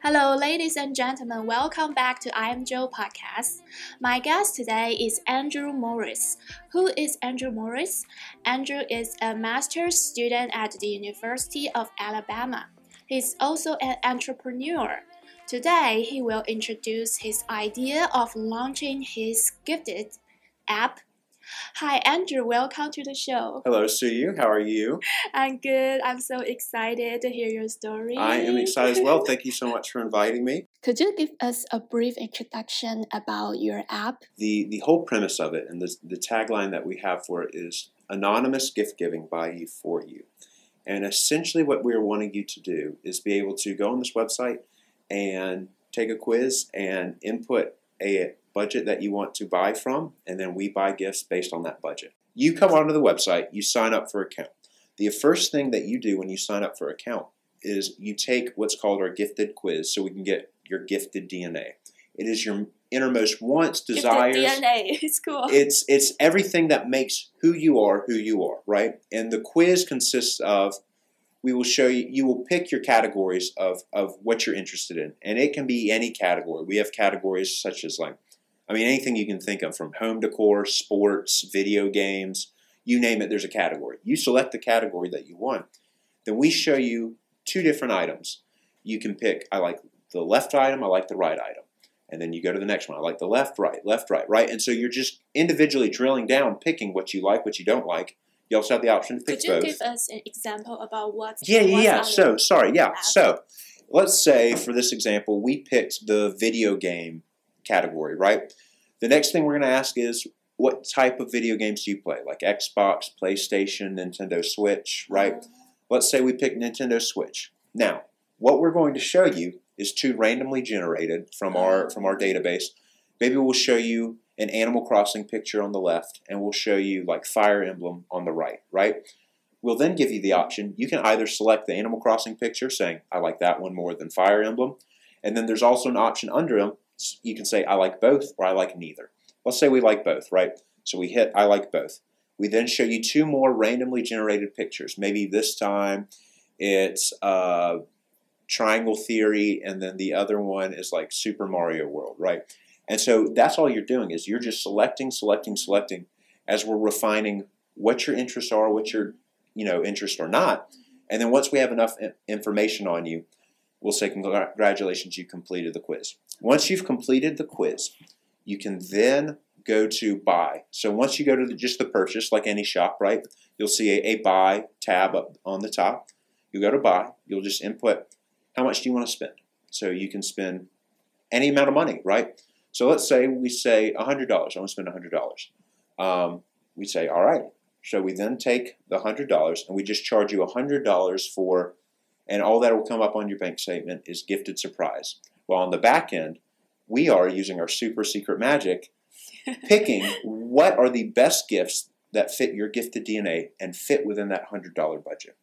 Hello, ladies and gentlemen. Welcome back to I Am Joe podcast. My guest today is Andrew Morris. Who is Andrew Morris? Andrew is a master's student at the University of Alabama. He's also an entrepreneur. Today, he will introduce his idea of launching his gifted app Hi, Andrew. Welcome to the show. Hello, Sue. How are you? I'm good. I'm so excited to hear your story. I am excited as well. Thank you so much for inviting me. Could you give us a brief introduction about your app? The the whole premise of it and the, the tagline that we have for it is anonymous gift giving by you for you. And essentially, what we're wanting you to do is be able to go on this website and take a quiz and input a budget that you want to buy from, and then we buy gifts based on that budget. You come onto the website, you sign up for account. The first thing that you do when you sign up for account is you take what's called our gifted quiz so we can get your gifted DNA. It is your innermost wants, desires. Gifted DNA. It's cool. It's it's everything that makes who you are who you are, right? And the quiz consists of we will show you you will pick your categories of of what you're interested in and it can be any category we have categories such as like I mean, anything you can think of from home decor, sports, video games, you name it, there's a category. You select the category that you want. Then we show you two different items. You can pick, I like the left item, I like the right item. And then you go to the next one. I like the left, right, left, right, right. And so you're just individually drilling down, picking what you like, what you don't like. You also have the option to pick both. Could you both. give us an example about what? Yeah, yeah, yeah. So, sorry, yeah. So, let's say for this example, we picked the video game category, right? The next thing we're going to ask is what type of video games do you play? Like Xbox, PlayStation, Nintendo Switch, right? Uh, Let's say we pick Nintendo Switch. Now, what we're going to show you is two randomly generated from our from our database. Maybe we'll show you an Animal Crossing picture on the left, and we'll show you like Fire Emblem on the right, right? We'll then give you the option. You can either select the Animal Crossing picture, saying, I like that one more than Fire Emblem. And then there's also an option under them. You can say, I like both or I like neither. Let's say we like both, right? So we hit, I like both. We then show you two more randomly generated pictures. Maybe this time it's uh, Triangle Theory, and then the other one is like Super Mario World, right? And so that's all you're doing is you're just selecting, selecting, selecting as we're refining what your interests are, what your you know interests are not. And then once we have enough information on you, we'll say congratulations, you completed the quiz. Once you've completed the quiz, you can then go to buy. So once you go to the, just the purchase, like any shop, right? You'll see a, a buy tab up on the top. You go to buy. You'll just input how much do you want to spend. So you can spend any amount of money, right? So let's say we say $100. I want to spend $100. Um, we say, all right. So we then take the $100 and we just charge you $100 for, and all that will come up on your bank statement is gifted surprise. Well, on the back end, we are using our super secret magic, picking what are the best gifts that fit your gifted DNA and fit within that $100 budget.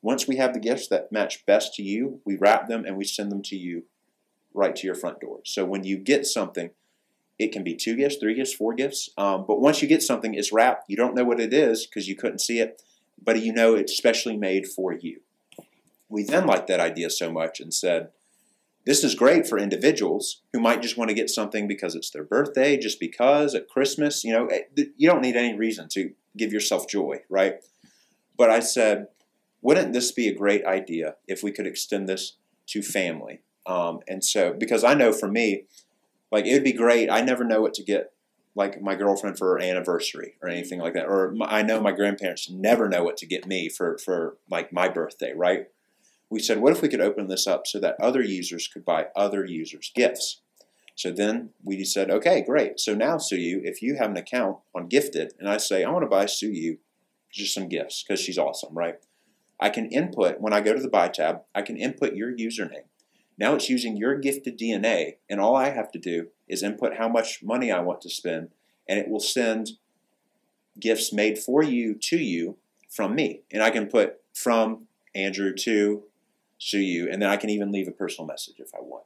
Once we have the gifts that match best to you, we wrap them and we send them to you right to your front door. So when you get something, it can be two gifts, three gifts, four gifts. Um, but once you get something, it's wrapped. You don't know what it is because you couldn't see it, but you know it's specially made for you. We then liked that idea so much and said, this is great for individuals who might just want to get something because it's their birthday, just because at Christmas, you know, eh, you don't need any reason to give yourself joy, right? But I said, wouldn't this be a great idea if we could extend this to family? Um, and so, because I know for me, like it would be great. I never know what to get like my girlfriend for her anniversary or anything like that. Or my, I know my grandparents never know what to get me for for like my birthday, right? We said, what if we could open this up so that other users could buy other users gifts? So then we said, okay, great. So now, Suyu, if you have an account on Gifted, and I say, I want to buy Suyu just some gifts because she's awesome, right? I can input, when I go to the Buy tab, I can input your username. Now it's using your gifted DNA, and all I have to do is input how much money I want to spend, and it will send gifts made for you to you from me. And I can put from Andrew to Suyu, and then I can even leave a personal message if I want.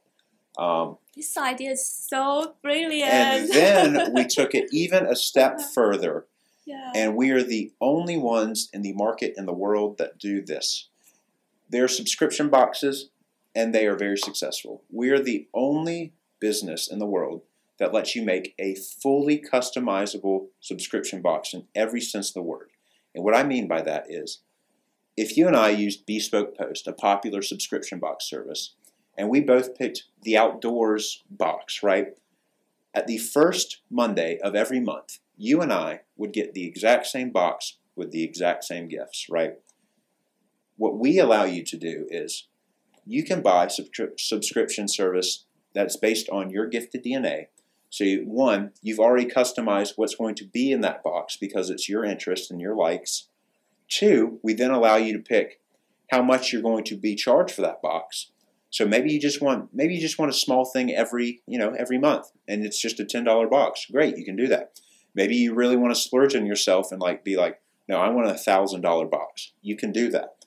Um, This idea is so brilliant. and then we took it even a step further, yeah. and we are the only ones in the market in the world that do this. They're subscription boxes and they are very successful. We are the only business in the world that lets you make a fully customizable subscription box in every sense of the word. And what I mean by that is if you and I used Bespoke Post, a popular subscription box service, and we both picked the outdoors box, right? At the first Monday of every month, you and I would get the exact same box with the exact same gifts, right? What we allow you to do is you can buy subscri- subscription service that's based on your gifted DNA. So, you, one, you've already customized what's going to be in that box because it's your interest and your likes. Two, we then allow you to pick how much you're going to be charged for that box. So maybe you just want maybe you just want a small thing every you know every month, and it's just a ten dollar box. Great, you can do that. Maybe you really want to splurge on yourself and like be like, no, I want a thousand dollar box. You can do that.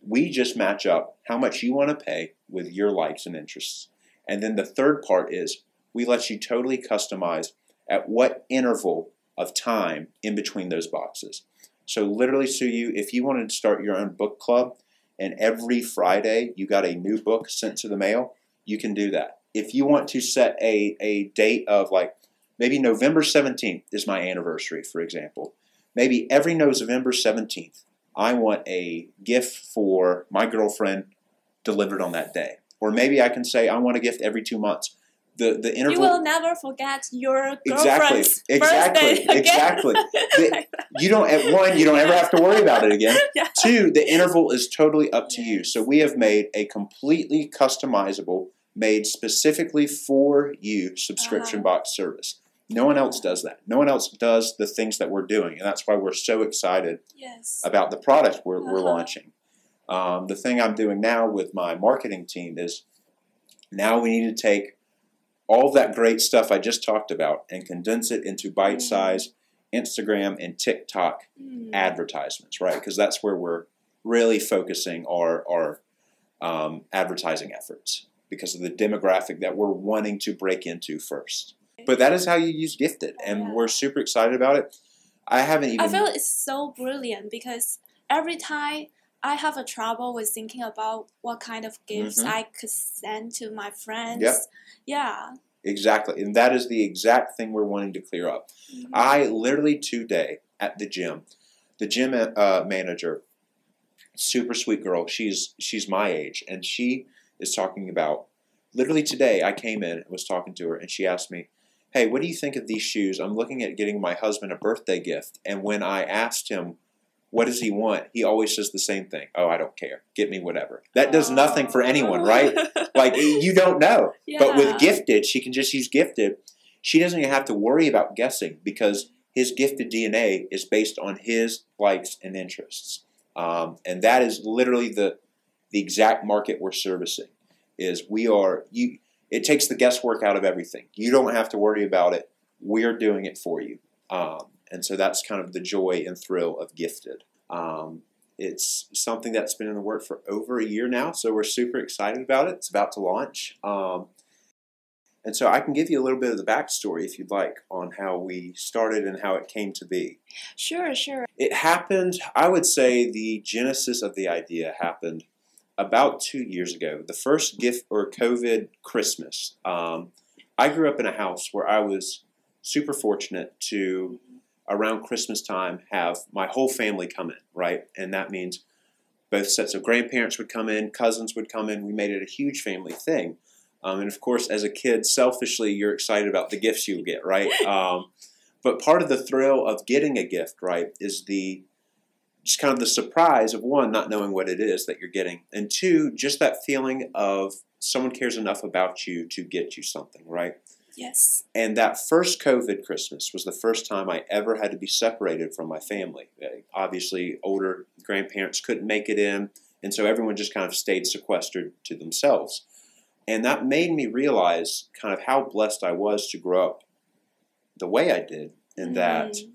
We just match up how much you want to pay with your likes and interests. And then the third part is we let you totally customize at what interval of time in between those boxes. So literally, so you if you wanted to start your own book club and every Friday you got a new book sent to the mail, you can do that. If you want to set a, a date of like maybe November 17th is my anniversary, for example. Maybe every November 17th, I want a gift for my girlfriend delivered on that day. Or maybe I can say I want a gift every two months the the interval. You will never forget your girlfriend's exactly, birthday again. exactly. The- you don't at one, you don't ever have to worry about it again. Yeah. Two, the interval is totally up to you. So we have made a completely customizable, made specifically for you subscription Uh-huh. box service. No one else does that. No one else does the things that we're doing, and that's why we're so excited Yes. about the product we're, we're Uh-huh. launching. Um, the thing I'm doing now with my marketing team is now we need to take all that great stuff I just talked about and condense it into bite size Instagram and TikTok Mm. advertisements, right? Because that's where we're really focusing our, our um, advertising efforts because of the demographic that we're wanting to break into first. But that is how you use Gifted, and Yeah. we're super excited about it. I haven't even. I feel it's so brilliant because every time I have a trouble with thinking about what kind of gifts Mhm. I could send to my friends. Yep. Yeah. Exactly. And that is the exact thing we're wanting to clear up. Mhm. I literally today at the gym, the gym uh, manager, super sweet girl. She's she's my age, and she is talking about. Literally today, I came in and was talking to her, and she asked me, "Hey, what do you think of these shoes? I'm looking at getting my husband a birthday gift." And when I asked him, "What does he want?" he always says the same thing: "Oh, I don't care. Get me whatever." That does nothing for anyone, right? Like you don't know. But with gifted, she can just use gifted. She doesn't even have to worry about guessing because his gifted DNA is based on his likes and interests, um, and that is literally the the exact market we're servicing. Is we are you. It takes the guesswork out of everything. You don't have to worry about it. We're doing it for you, um, and so that's kind of the joy and thrill of gifted. Um, it's something that's been in the work for over a year now, so we're super excited about it. It's about to launch. Um, and so I can give you a little bit of the backstory if you'd like on how we started and how it came to be. Sure, sure. It happened, I would say the genesis of the idea happened about two years ago. The first gift or COVID Christmas. Um, I grew up in a house where I was super fortunate to, around Christmas time, have my whole family come in, right? And that means both sets of grandparents would come in, cousins would come in. We made it a huge family thing. Um, and of course, as a kid, selfishly, you're excited about the gifts you get, right? Um, but part of the thrill of getting a gift, right, is the just kind of the surprise of one, not knowing what it is that you're getting, and two, just that feeling of someone cares enough about you to get you something, right? Yes. And that first COVID Christmas was the first time I ever had to be separated from my family. Uh, Obviously, older grandparents couldn't make it in, and so everyone just kind of stayed sequestered to themselves. And that made me realize kind of how blessed I was to grow up the way I did, in that Mm.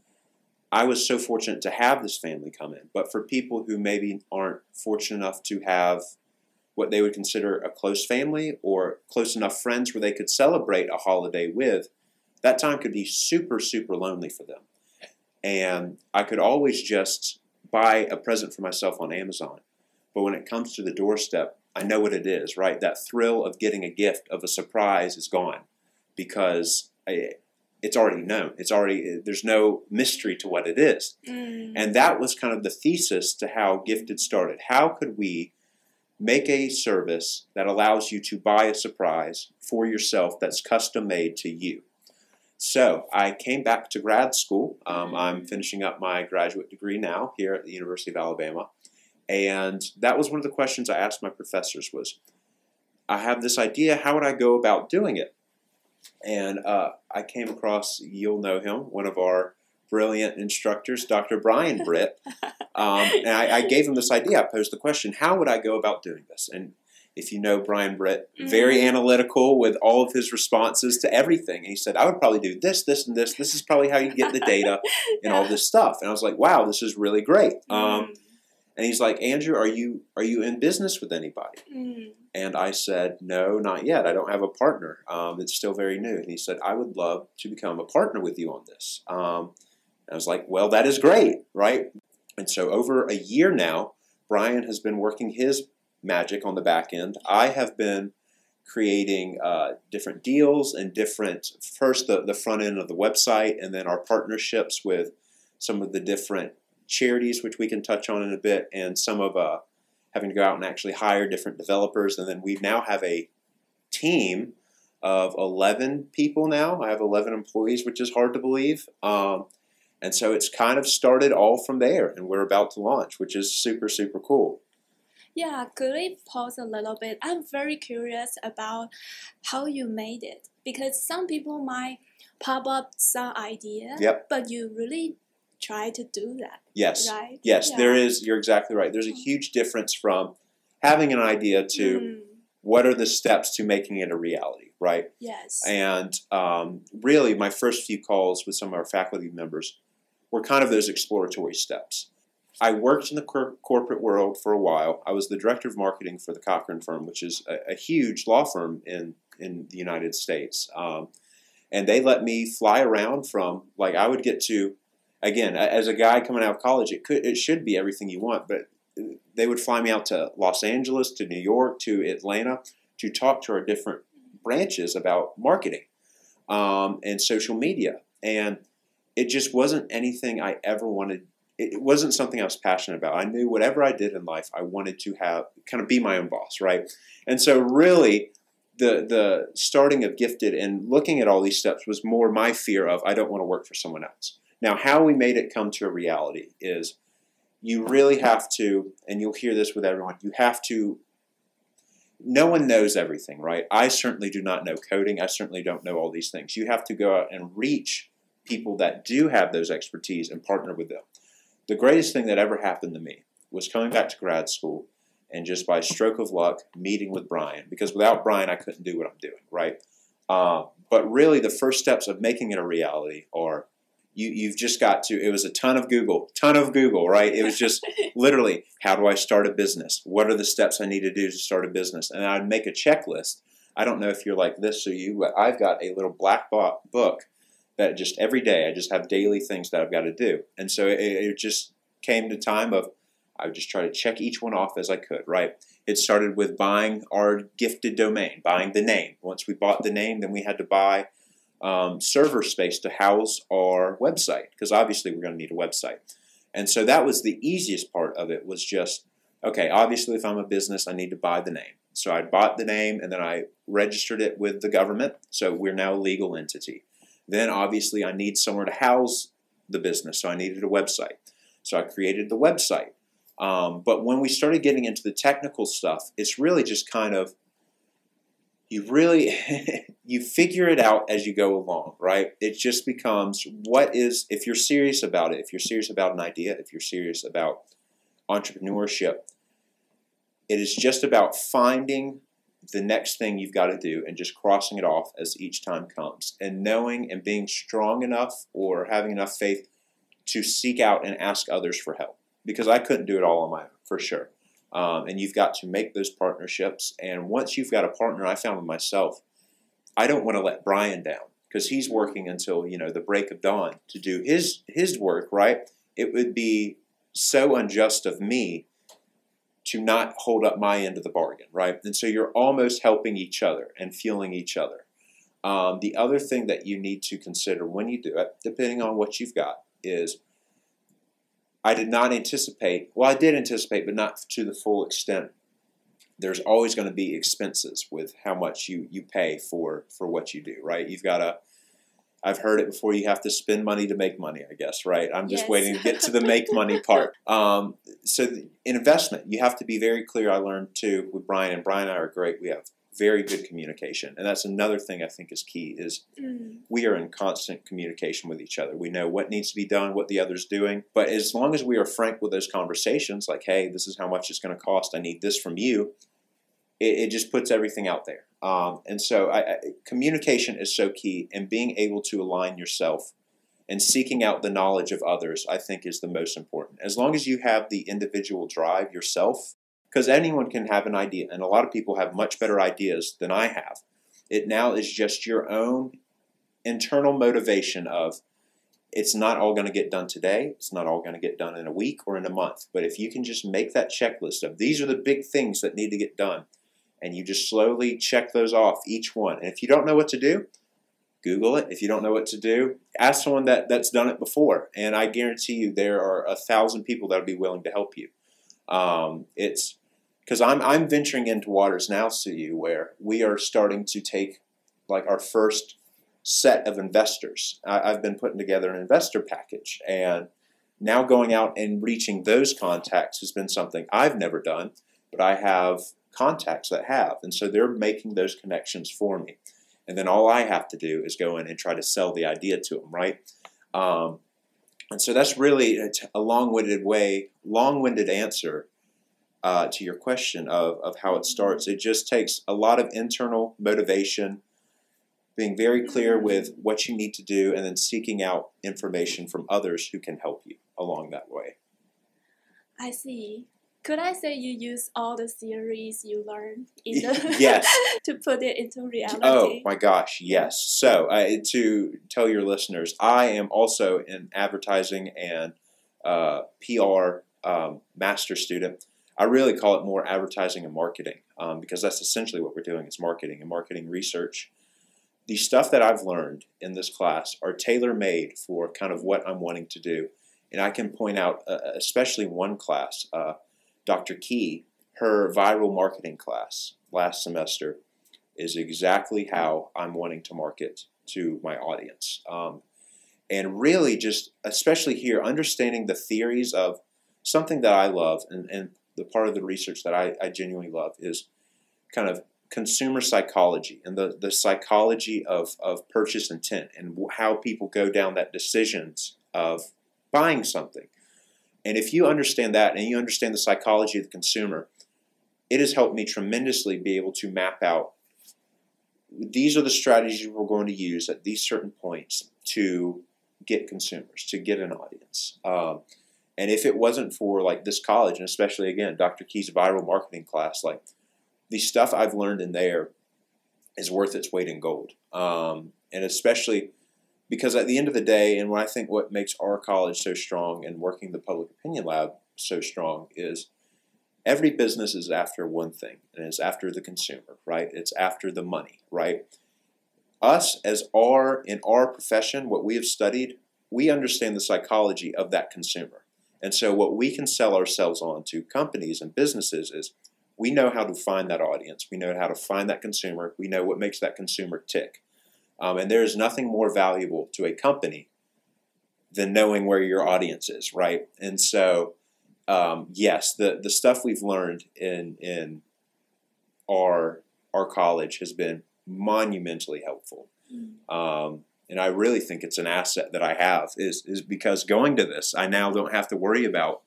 I was so fortunate to have this family come in. But for people who maybe aren't fortunate enough to have what they would consider a close family or close enough friends where they could celebrate a holiday with, that time could be super, super lonely for them. And I could always just buy a present for myself on Amazon. But when it comes to the doorstep, I know what it is, right? That thrill of getting a gift of a surprise is gone because I, it's already known. It's already there's no mystery to what it is. Mm. And that was kind of the thesis to how Gifted started. How could we make a service that allows you to buy a surprise for yourself that's custom made to you? So I came back to grad school. Um, I'm finishing up my graduate degree now here at the University of Alabama. And that was one of the questions I asked my professors was, I have this idea, how would I go about doing it? And uh, I came across, you'll know him, one of our brilliant instructors, Dr. Brian Britt. Um, and I, I gave him this idea. I posed the question, how would I go about doing this? And if you know Brian Britt, very Mhm. analytical with all of his responses to everything. And he said, I would probably do this, this, and this. This is probably how you get the data and all this stuff. And I was like, wow, this is really great. Um, and he's like, Andrew, are you are you in business with anybody? Mm. And I said, no, not yet. I don't have a partner. Um, it's still very new. And he said, I would love to become a partner with you on this. Um, I was like, well, that is great, right? And so over a year now, Brian has been working his magic on the back end. I have been creating uh, different deals and different, first the, the front end of the website, and then our partnerships with some of the different charities, which we can touch on in a bit, and some of uh, having to go out and actually hire different developers. And then we now have a team of 11 people now. I have 11 employees, which is hard to believe. Um, and so it's kind of started all from there, and we're about to launch, which is super, super cool. Yeah, could we pause a little bit? I'm very curious about how you made it because some people might pop up some idea, Yep. but you really try to do that, Yes. right? Yes, Yeah. there is. You're exactly right. There's a huge difference from having an idea to Mm, what are the steps to making it a reality, right? yes. And um, really, my first few calls with some of our faculty members were kind of those exploratory steps. I worked in the cor- corporate world for a while. I was the director of marketing for the Cochran firm, which is a, a huge law firm in, in the United States. Um, and they let me fly around from, like, I would get to, again, as a guy coming out of college, it could, it should be everything you want, but they would fly me out to Los Angeles, to New York, to Atlanta to talk to our different branches about marketing um, and social media. And it just wasn't anything I ever wanted. It wasn't something I was passionate about. I knew whatever I did in life, I wanted to have kind of be my own boss, right? And so, really, the the starting of Gifted and looking at all these steps was more my fear of I don't want to work for someone else. Now, how we made it come to a reality is you really have to, and you'll hear this with everyone, you have to. No one knows everything, right? I certainly do not know coding. I certainly don't know all these things. You have to go out and reach people that do have those expertise and partner with them. The greatest thing that ever happened to me was coming back to grad school and just by stroke of luck meeting with Brian because without Brian I couldn't do what I'm doing, right? Uh, but really, the first steps of making it a reality are you, you've just got to. It was a ton of Google, ton of Google, right? It was just literally, how do I start a business? What are the steps I need to do to start a business? And I'd make a checklist. I don't know if you're like this or you, but I've got a little black book that just every day I just have daily things that I've got to do. And so it, it just came to time of I would just try to check each one off as I could, right? It started with buying our gifted domain, buying the name. Once we bought the name, then we had to buy um, server space to house our website because obviously we're going to need a website. And so that was the easiest part of it was just okay, obviously if I'm a business, I need to buy the name. So I bought the name and then I registered it with the government. So we're now a legal entity. Then obviously I need somewhere to house the business. So I needed a website. So I created the website. Um, but when we started getting into the technical stuff, it's really just kind of you really you figure it out as you go along, right? It just becomes what is if you're serious about it, if you're serious about an idea, if you're serious about entrepreneurship, it is just about finding the next thing you've got to do and just crossing it off as each time comes and knowing and being strong enough or having enough faith to seek out and ask others for help because I couldn't do it all on my own for sure. Um, and you've got to make those partnerships. And once you've got a partner, I found with myself, I don't want to let Brian down because he's working until you know the break of dawn to do his his work. Right? It would be so unjust of me to not hold up my end of the bargain, right? And so you're almost helping each other and fueling each other. Um, the other thing that you need to consider when you do it, depending on what you've got, is I did not anticipate, well, I did anticipate, but not to the full extent. There's always going to be expenses with how much you, you pay for, for what you do, right? You've got to, I've heard it before, you have to spend money to make money, I guess, right? I'm just Yes. waiting to get to the make money part. Um, so, the, in investment, you have to be very clear. I learned too with Brian, and Brian and I are great. We have very good communication. And that's another thing I think is key is Mm. we are in constant communication with each other. We know what needs to be done, what the other's doing. But as long as we are frank with those conversations, like, hey, this is how much it's going to cost, I need this from you, it, it just puts everything out there. Um, and so I, I, communication is so key, and being able to align yourself and seeking out the knowledge of others, I think, is the most important. As long as you have the individual drive yourself, because anyone can have an idea, and a lot of people have much better ideas than I have. It now is just your own internal motivation of it's not all going to get done today. It's not all going to get done in a week or in a month. But if you can just make that checklist of these are the big things that need to get done, and you just slowly check those off each one. And if you don't know what to do, Google it. If you don't know what to do, ask someone that, that's done it before. And I guarantee you there are a thousand people that will be willing to help you. Um, it's because I'm, I'm venturing into waters now, Sue, where we are starting to take like our first set of investors. I, I've been putting together an investor package, and now going out and reaching those contacts has been something I've never done, but I have contacts that have, and so they're making those connections for me. And then all I have to do is go in and try to sell the idea to them, right? Um, and so that's really a, long-winded way, long-winded answer uh, to your question of, of how it starts. It just takes a lot of internal motivation, being very clear with what you need to do, and then seeking out information from others who can help you along that way. I see. Could I say you use all the theories you learned in the Yes. to put it into reality? Oh my gosh, yes. So, uh, to tell your listeners, I am also an advertising and uh, PR um, master student. I really call it more advertising and marketing um, because that's essentially what we're doing is marketing and marketing research. The stuff that I've learned in this class are tailor made for kind of what I'm wanting to do. And I can point out, uh, especially one class, uh, Dr. Key, her viral marketing class last semester is exactly how I'm wanting to market to my audience. Um, and really, just especially here, understanding the theories of something that I love, and, and the part of the research that I, I genuinely love is kind of consumer psychology and the, the psychology of, of purchase intent and how people go down that decisions of buying something. And if you understand that and you understand the psychology of the consumer, it has helped me tremendously be able to map out these are the strategies we're going to use at these certain points to get consumers, to get an audience. Um, and if it wasn't for like this college, and especially again, Dr. Key's viral marketing class, like the stuff I've learned in there is worth its weight in gold. Um, and especially because at the end of the day, and what I think what makes our college so strong and working the public opinion lab so strong is every business is after one thing, and it's after the consumer, right? It's after the money, right? Us as our in our profession, what we have studied, we understand the psychology of that consumer. And so what we can sell ourselves on to companies and businesses is we know how to find that audience. We know how to find that consumer. We know what makes that consumer tick. Um, and there is nothing more valuable to a company than knowing where your audience is, right? And so, um, yes, the, the stuff we've learned in in our our college has been monumentally helpful. Mm. Um, and I really think it's an asset that I have is is because going to this, I now don't have to worry about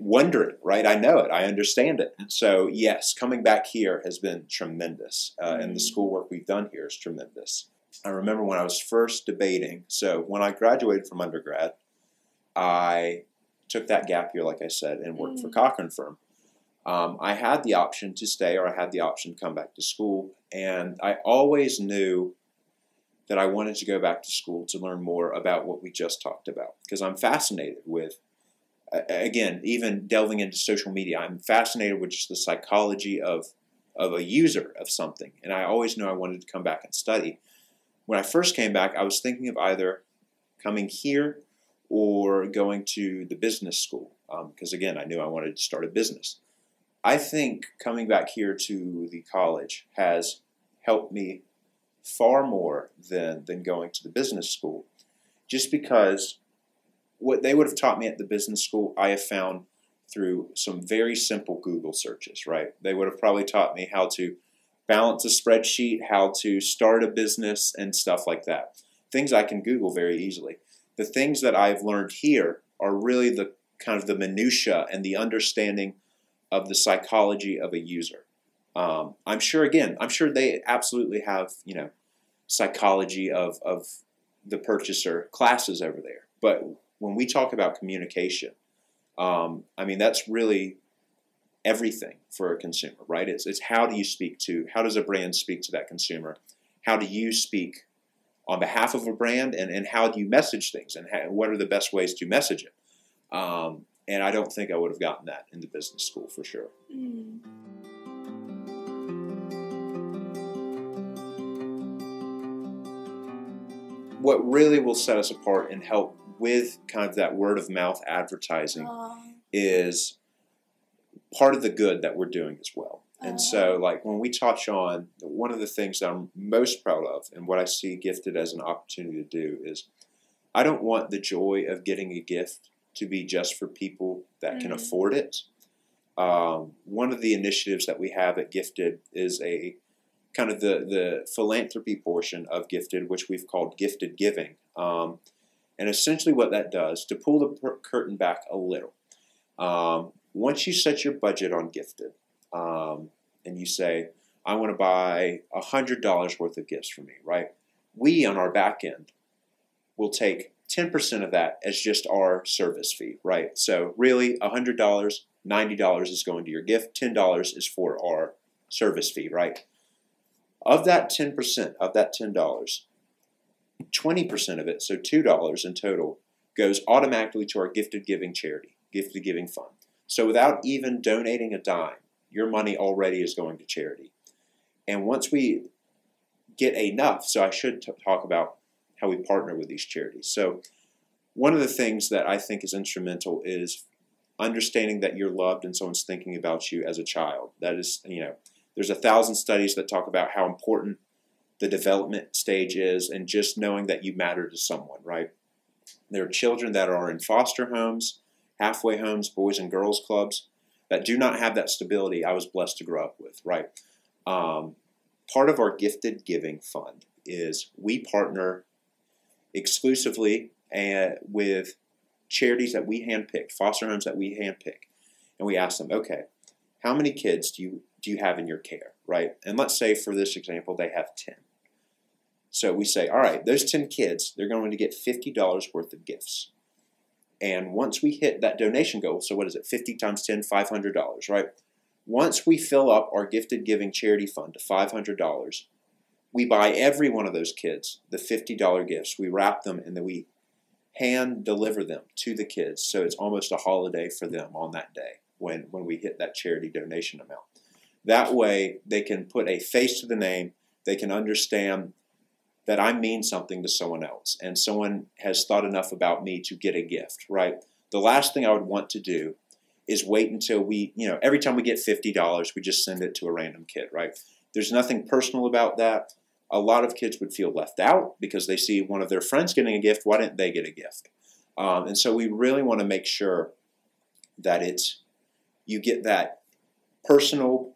wondering, right? I know it, I understand it. So, yes, coming back here has been tremendous, uh, and the Mhm. schoolwork we've done here is tremendous. I remember when I was first debating. So when I graduated from undergrad, I took that gap year, like I said, and worked for Mm. Cochran Firm. Um, I had the option to stay, or I had the option to come back to school, and I always knew that I wanted to go back to school to learn more about what we just talked about because I'm fascinated with again, even delving into social media, I'm fascinated with just the psychology of of a user of something, and I always knew I wanted to come back and study. When I first came back, I was thinking of either coming here or going to the business school because um, again, I knew I wanted to start a business. I think coming back here to the college has helped me far more than than going to the business school, just because what they would have taught me at the business school, I have found through some very simple Google searches, right? They would have probably taught me how to balance a spreadsheet, how to start a business, and stuff like that. Things I can Google very easily. The things that I've learned here are really the kind of the minutia and the understanding of the psychology of a user. Um, I'm sure, again, I'm sure they absolutely have, you know, psychology of, of the purchaser classes over there. But when we talk about communication, um, I mean, that's really everything for a consumer, right? It's, it's how do you speak to, how does a brand speak to that consumer? How do you speak on behalf of a brand and, and how do you message things and how, what are the best ways to message it? Um, and I don't think I would have gotten that in the business school for sure. Mm. What really will set us apart and help with kind of that word of mouth advertising is part of the good that we're doing as well. And so, like when we touch on one of the things that I'm most proud of, and what I see gifted as an opportunity to do is, I don't want the joy of getting a gift to be just for people that mm can afford it. Um, one of the initiatives that we have at Gifted is a kind of the the philanthropy portion of Gifted, which we've called Gifted Giving. Um, and essentially, what that does to pull the per- curtain back a little. Um, once you set your budget on Gifted, um, and you say, "I want to buy hundred dollars worth of gifts for me," right? We on our back end will take 10% of that as just our service fee, right? So really $100, $90 is going to your gift, $10 is for our service fee, right? Of that 10%, of that $10, 20% of it, so $2 in total, goes automatically to our gifted giving charity, gifted giving fund. So without even donating a dime, your money already is going to charity. And once we get enough, so I should t- talk about how we partner with these charities. So, one of the things that I think is instrumental is understanding that you're loved and someone's thinking about you as a child. That is, you know, there's a thousand studies that talk about how important the development stage is and just knowing that you matter to someone, right? There are children that are in foster homes, halfway homes, boys and girls clubs that do not have that stability I was blessed to grow up with, right? Um, part of our gifted giving fund is we partner exclusively and uh, with charities that we handpicked, foster homes that we handpick, and we ask them, okay, how many kids do you do you have in your care, right? And let's say for this example, they have ten. So we say, all right, those ten kids, they're going to get fifty dollars worth of gifts. And once we hit that donation goal, so what is it, 50 times 10, $500, right? Once we fill up our gifted giving charity fund to $500, we buy every one of those kids the $50 gifts. We wrap them and then we hand deliver them to the kids. So it's almost a holiday for them on that day when, when we hit that charity donation amount. That way, they can put a face to the name. They can understand that I mean something to someone else, and someone has thought enough about me to get a gift, right? The last thing I would want to do is wait until we, you know, every time we get $50, we just send it to a random kid, right? There's nothing personal about that a lot of kids would feel left out because they see one of their friends getting a gift. Why didn't they get a gift? Um, and so we really want to make sure that it's you get that personal,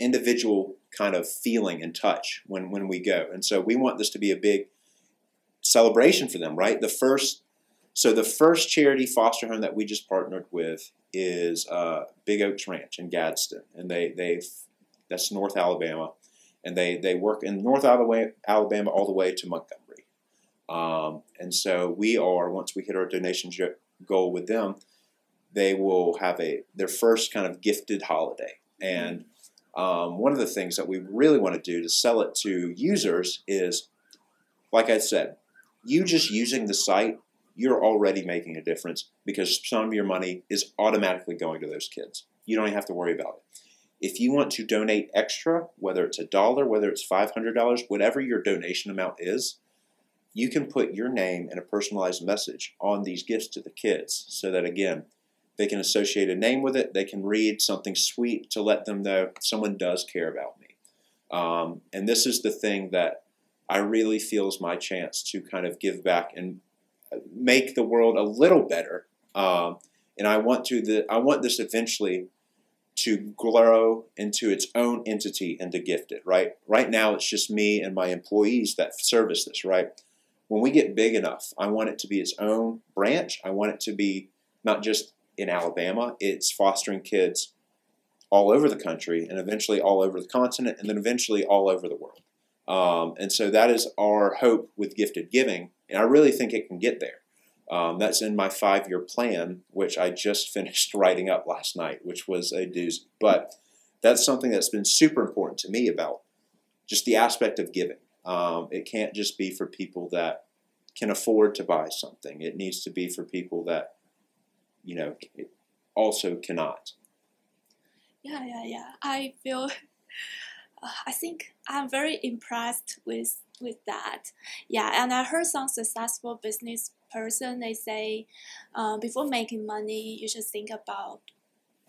individual kind of feeling and touch when when we go. And so we want this to be a big celebration for them, right? The first, so the first charity foster home that we just partnered with is uh, Big Oaks Ranch in Gadsden, and they they that's North Alabama and they they work in North Alabama all the way to Montgomery. Um, and so we are once we hit our donation goal with them, they will have a their first kind of gifted holiday. And um, one of the things that we really want to do to sell it to users is, like I said, you just using the site you're already making a difference because some of your money is automatically going to those kids. You don't even have to worry about it. If you want to donate extra, whether it's a dollar, whether it's $500, whatever your donation amount is, you can put your name and a personalized message on these gifts to the kids so that, again, they can associate a name with it. They can read something sweet to let them know someone does care about me. Um, and this is the thing that I really feel is my chance to kind of give back and make the world a little better. Um, and I want to the I want this eventually to grow into its own entity and to gift it. Right. Right now, it's just me and my employees that service this. Right. When we get big enough, I want it to be its own branch. I want it to be not just in Alabama. It's fostering kids all over the country and eventually all over the continent and then eventually all over the world. Um, and so that is our hope with gifted giving. And I really think it can get there. Um, that's in my five year plan, which I just finished writing up last night, which was a doozy. But that's something that's been super important to me about just the aspect of giving. Um, it can't just be for people that can afford to buy something, it needs to be for people that, you know, also cannot. Yeah, yeah, yeah. I feel I think I'm very impressed with with that. Yeah, and I heard some successful business person they say uh, before making money, you should think about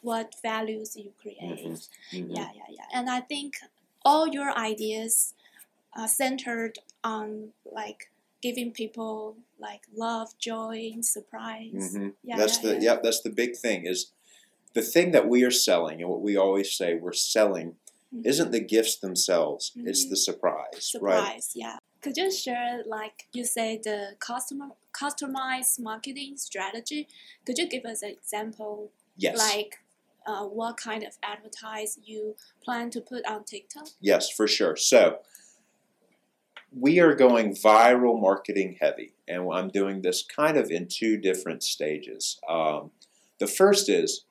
what values you create. Mm-hmm. Mm-hmm. Yeah, yeah, yeah. And I think all your ideas are centered on like giving people like love, joy, surprise. Mm-hmm. Yeah, that's yeah, the yeah. yeah. That's the big thing is the thing that we are selling and what we always say we're selling mm-hmm. isn't the gifts themselves, mm-hmm. it's the surprise, surprise, right? yeah. Could you share, like you say, the customer customized marketing strategy? Could you give us an example? Yes. Like uh, what kind of advertise you plan to put on TikTok? Yes, for sure. So we are going viral marketing heavy, and I'm doing this kind of in two different stages. Um, the first is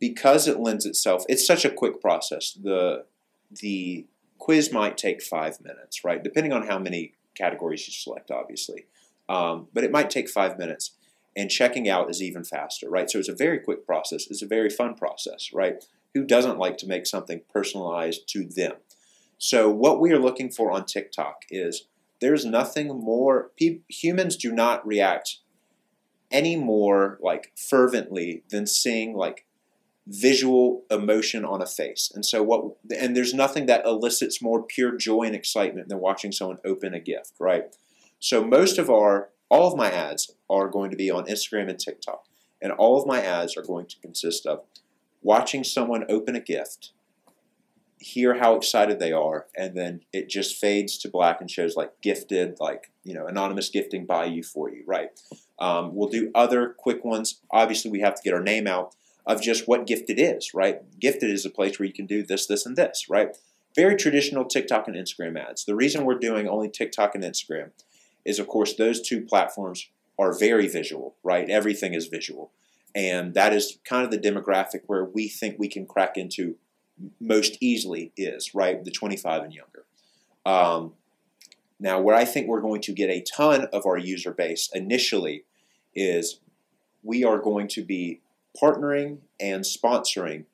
because it lends itself, it's such a quick process. The the quiz might take five minutes, right? Depending on how many categories you select, obviously. Um, but it might take five minutes. And checking out is even faster, right? So it's a very quick process. It's a very fun process, right? Who doesn't like to make something personalized to them? So what we are looking for on TikTok is there's nothing more. Pe- humans do not react any more like fervently than seeing like visual emotion on a face. And so what and there's nothing that elicits more pure joy and excitement than watching someone open a gift, right? So most of our all of my ads are going to be on Instagram and TikTok. And all of my ads are going to consist of watching someone open a gift, hear how excited they are, and then it just fades to black and shows like gifted, like, you know, anonymous gifting by you for you, right? Um, we'll do other quick ones. Obviously, we have to get our name out of just what Gifted is, right? Gifted is a place where you can do this, this, and this, right? Very traditional TikTok and Instagram ads. The reason we're doing only TikTok and Instagram is, of course, those two platforms are very visual, right? Everything is visual. And that is kind of the demographic where we think we can crack into most easily is, right? The 25 and younger. Um, now, where I think we're going to get a ton of our user base initially is we are going to be partnering and sponsoring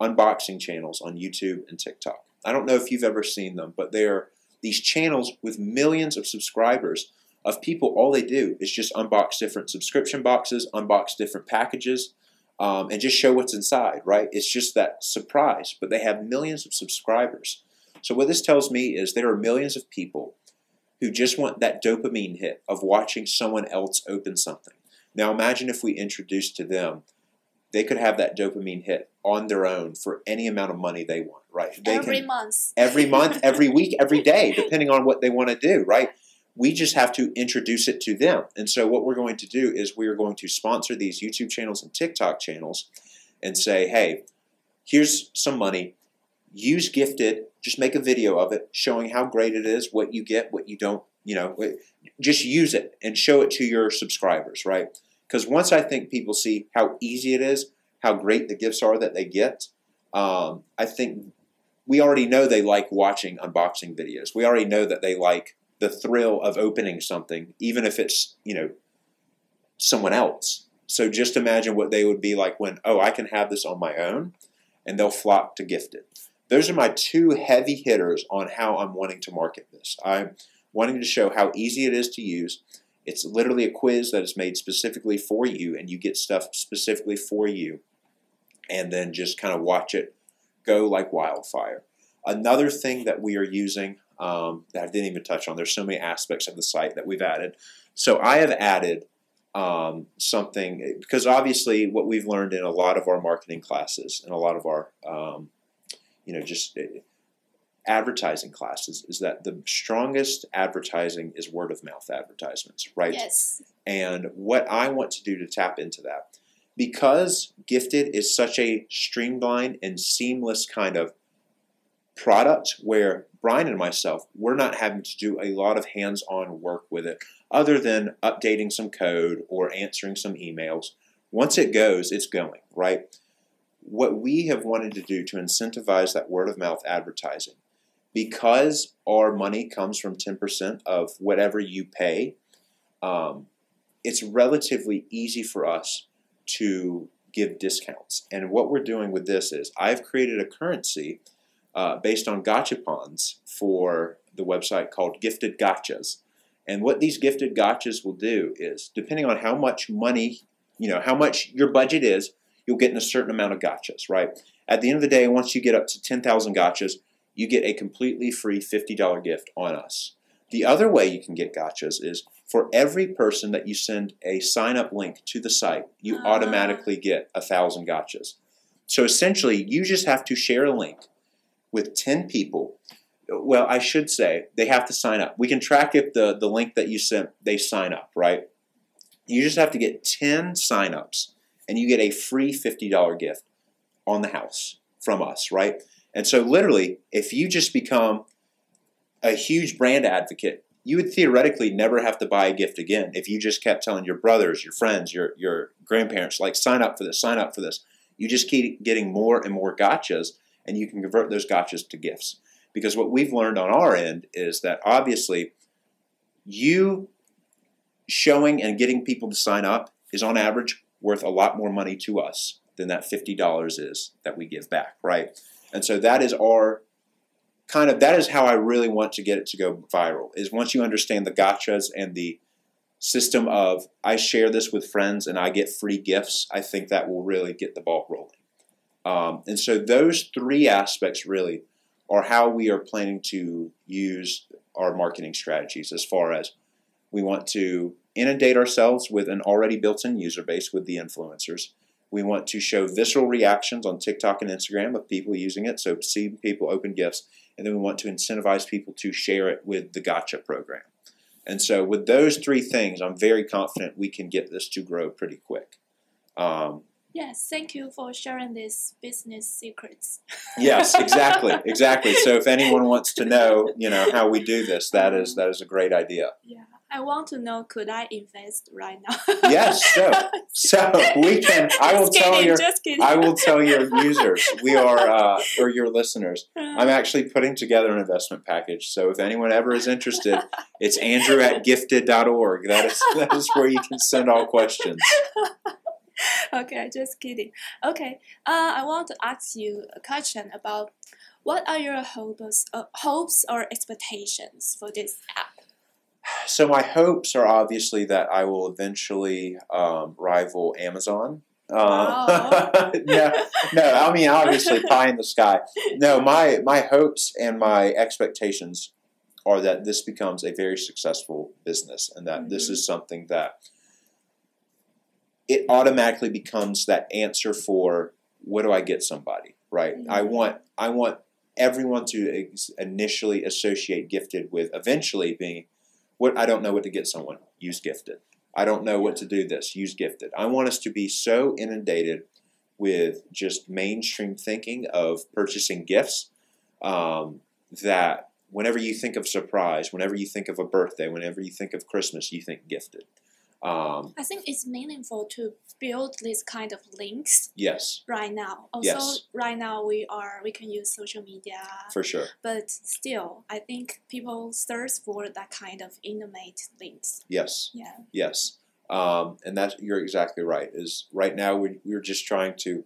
unboxing channels on YouTube and TikTok. I don't know if you've ever seen them, but they're these channels with millions of subscribers of people. All they do is just unbox different subscription boxes, unbox different packages, um, and just show what's inside, right? It's just that surprise, but they have millions of subscribers. So, what this tells me is there are millions of people who just want that dopamine hit of watching someone else open something. Now, imagine if we introduced to them they could have that dopamine hit on their own for any amount of money they want, right? They every can, month. Every month, every week, every day, depending on what they want to do, right? We just have to introduce it to them. And so, what we're going to do is we are going to sponsor these YouTube channels and TikTok channels and say, hey, here's some money. Use Gifted. Just make a video of it showing how great it is, what you get, what you don't, you know, just use it and show it to your subscribers, right? Because once I think people see how easy it is, how great the gifts are that they get, um, I think we already know they like watching unboxing videos. We already know that they like the thrill of opening something, even if it's, you know, someone else. So just imagine what they would be like when, oh, I can have this on my own, and they'll flock to Gifted. Those are my two heavy hitters on how I'm wanting to market this. I'm wanting to show how easy it is to use. It's literally a quiz that is made specifically for you, and you get stuff specifically for you, and then just kind of watch it go like wildfire. Another thing that we are using um, that I didn't even touch on, there's so many aspects of the site that we've added. So I have added um, something because obviously what we've learned in a lot of our marketing classes and a lot of our um, you know just uh, advertising classes is that the strongest advertising is word of mouth advertisements right Yes. and what I want to do to tap into that because gifted is such a streamlined and seamless kind of product where Brian and myself we're not having to do a lot of hands-on work with it other than updating some code or answering some emails. Once it goes it's going right? What we have wanted to do to incentivize that word of mouth advertising because our money comes from 10% of whatever you pay um, it's relatively easy for us to give discounts. And what we're doing with this is i've created a currency uh, based on gachapons for the website called gifted gotchas. And what these gifted gotchas will do is depending on how much money you know how much your budget is you'll get in a certain amount of gotchas right? At the end of the day once you get up to 10000 gotchas you get a completely free $50 gift on us. The other way you can get gotchas is for every person that you send a sign up link to the site you Ah. automatically get a thousand gotchas. So essentially you just have to share a link with 10 people well i should say they have to sign up. We can track if the, the link that you sent they sign up right? You just have to get 10 signups and you get a free $50 gift on the house from us right? And so literally if you just become a huge brand advocate you would theoretically never have to buy a gift again if you just kept telling your brothers your friends your, your grandparents like sign up for this sign up for this. You just keep getting more and more gotchas and you can convert those gotchas to gifts. Because what we've learned on our end is that obviously you showing and getting people to sign up is on average worth a lot more money to us than that $50 is that we give back right? And so that is our kind of that is how i really want to get it to go viral is once you understand the gotchas and the system of i share this with friends and i get free gifts i think that will really get the ball rolling um, and so those three aspects really are how we are planning to use our marketing strategies as far as we want to inundate ourselves with an already built-in user base with the influencers. We want to show visceral reactions on tiktok and instagram of people using it so see people open gifts and then we want to incentivize people to share it with the gotcha program. And so with those three things i'm very confident we can get this to grow pretty quick. Um, Yes. Thank you for sharing these business secrets. yes exactly exactly so if anyone wants to know you know how we do this that is that is a great idea Yeah. I want to know. Could I invest right now? yes so so we can i will tell your i will tell your users we are uh, or your listeners i'm actually putting together an investment package so if anyone ever is interested it's andrew at gifted.org that is that is where you can send all questions okay, just kidding. Okay, uh, I want to ask you a question about what are your hopes, uh, hopes or expectations for this app? so my hopes are obviously that i will eventually um, rival amazon Wow. uh, no, no, I mean obviously pie in the sky. No, my my hopes and my expectations are that this becomes a very successful business, and that this Mhm. is something that it automatically becomes that answer for what do I get somebody right? I Mhm. want I want everyone to ex- initially associate gifted with eventually being what I don't know what to get someone use gifted. I don't know what to do this use gifted. I want us to be so inundated with just mainstream thinking of purchasing gifts um, that whenever you think of surprise, whenever you think of a birthday, whenever you think of Christmas, you think gifted. Um, I think it's meaningful to build this kind of links yes, right now. Also, Yes. right now we are we can use social media, for sure. but still, I think people search for that kind of intimate links. Yes, Yeah. yes. Um, and that's you're exactly right. Is right now we we're just trying to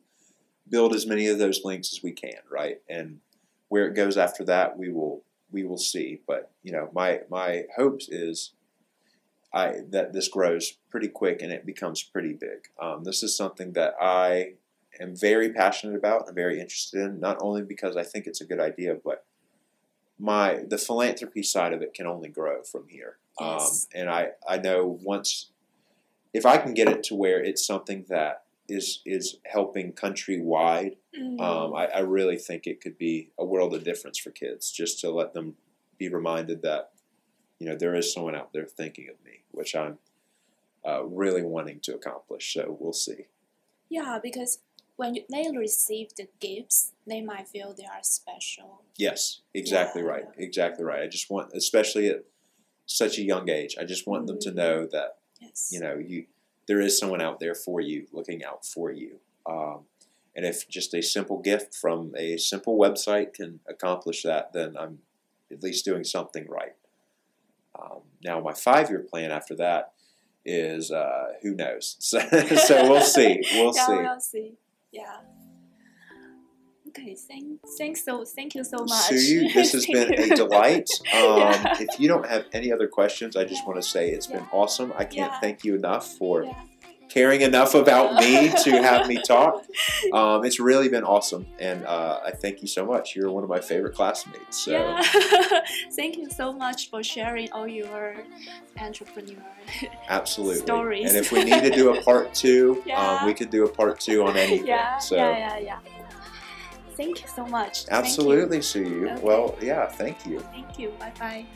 build as many of those links as we can, right? And where it goes after that, we will we will see. But you know, my my hopes is I that this grows pretty quick and it becomes pretty big. Um, this is something that I am very passionate about and very interested in, not only because I think it's a good idea, but my the philanthropy side of it can only grow from here. Yes. Um, and I, I know once if I can get it to where it's something that is is helping countrywide, Mm. um, I, I really think it could be a world of difference for kids just to let them be reminded that you know there is someone out there thinking of me, which I'm uh, really wanting to accomplish. So we'll see. yeah, because when you- they receive the gifts, they might feel they are special. Yes, exactly Yeah. right. Exactly right. I just want, especially at such a young age, I just want them to Mhm. know that Yes. you know you there is someone out there for you, looking out for you. Um, and if just a simple gift from a simple website can accomplish that, then I'm at least doing something right. Um, now, my five-year plan after that is uh, who knows. So, so we'll see. We'll yeah, see. we'll see. Yeah. Okay, thank, thanks so, thank you so much. Sue, this has been a delight. Um, Yeah. If you don't have any other questions, I just want to say it's been awesome. I can't Yeah. thank you enough for Yeah. Caring enough about me to have me talk. Um, it's really been awesome, and uh, I thank you so much. You're one of my favorite classmates. So Yeah. Thank you so much for sharing all your entrepreneur. absolutely. Stories. And if we need to do a part two, Yeah. um, we could do a part two on anything. yeah, so yeah, yeah, yeah. Thank you so much. You. absolutely, Sue. Okay. Well, yeah, thank you. Thank you. Bye bye.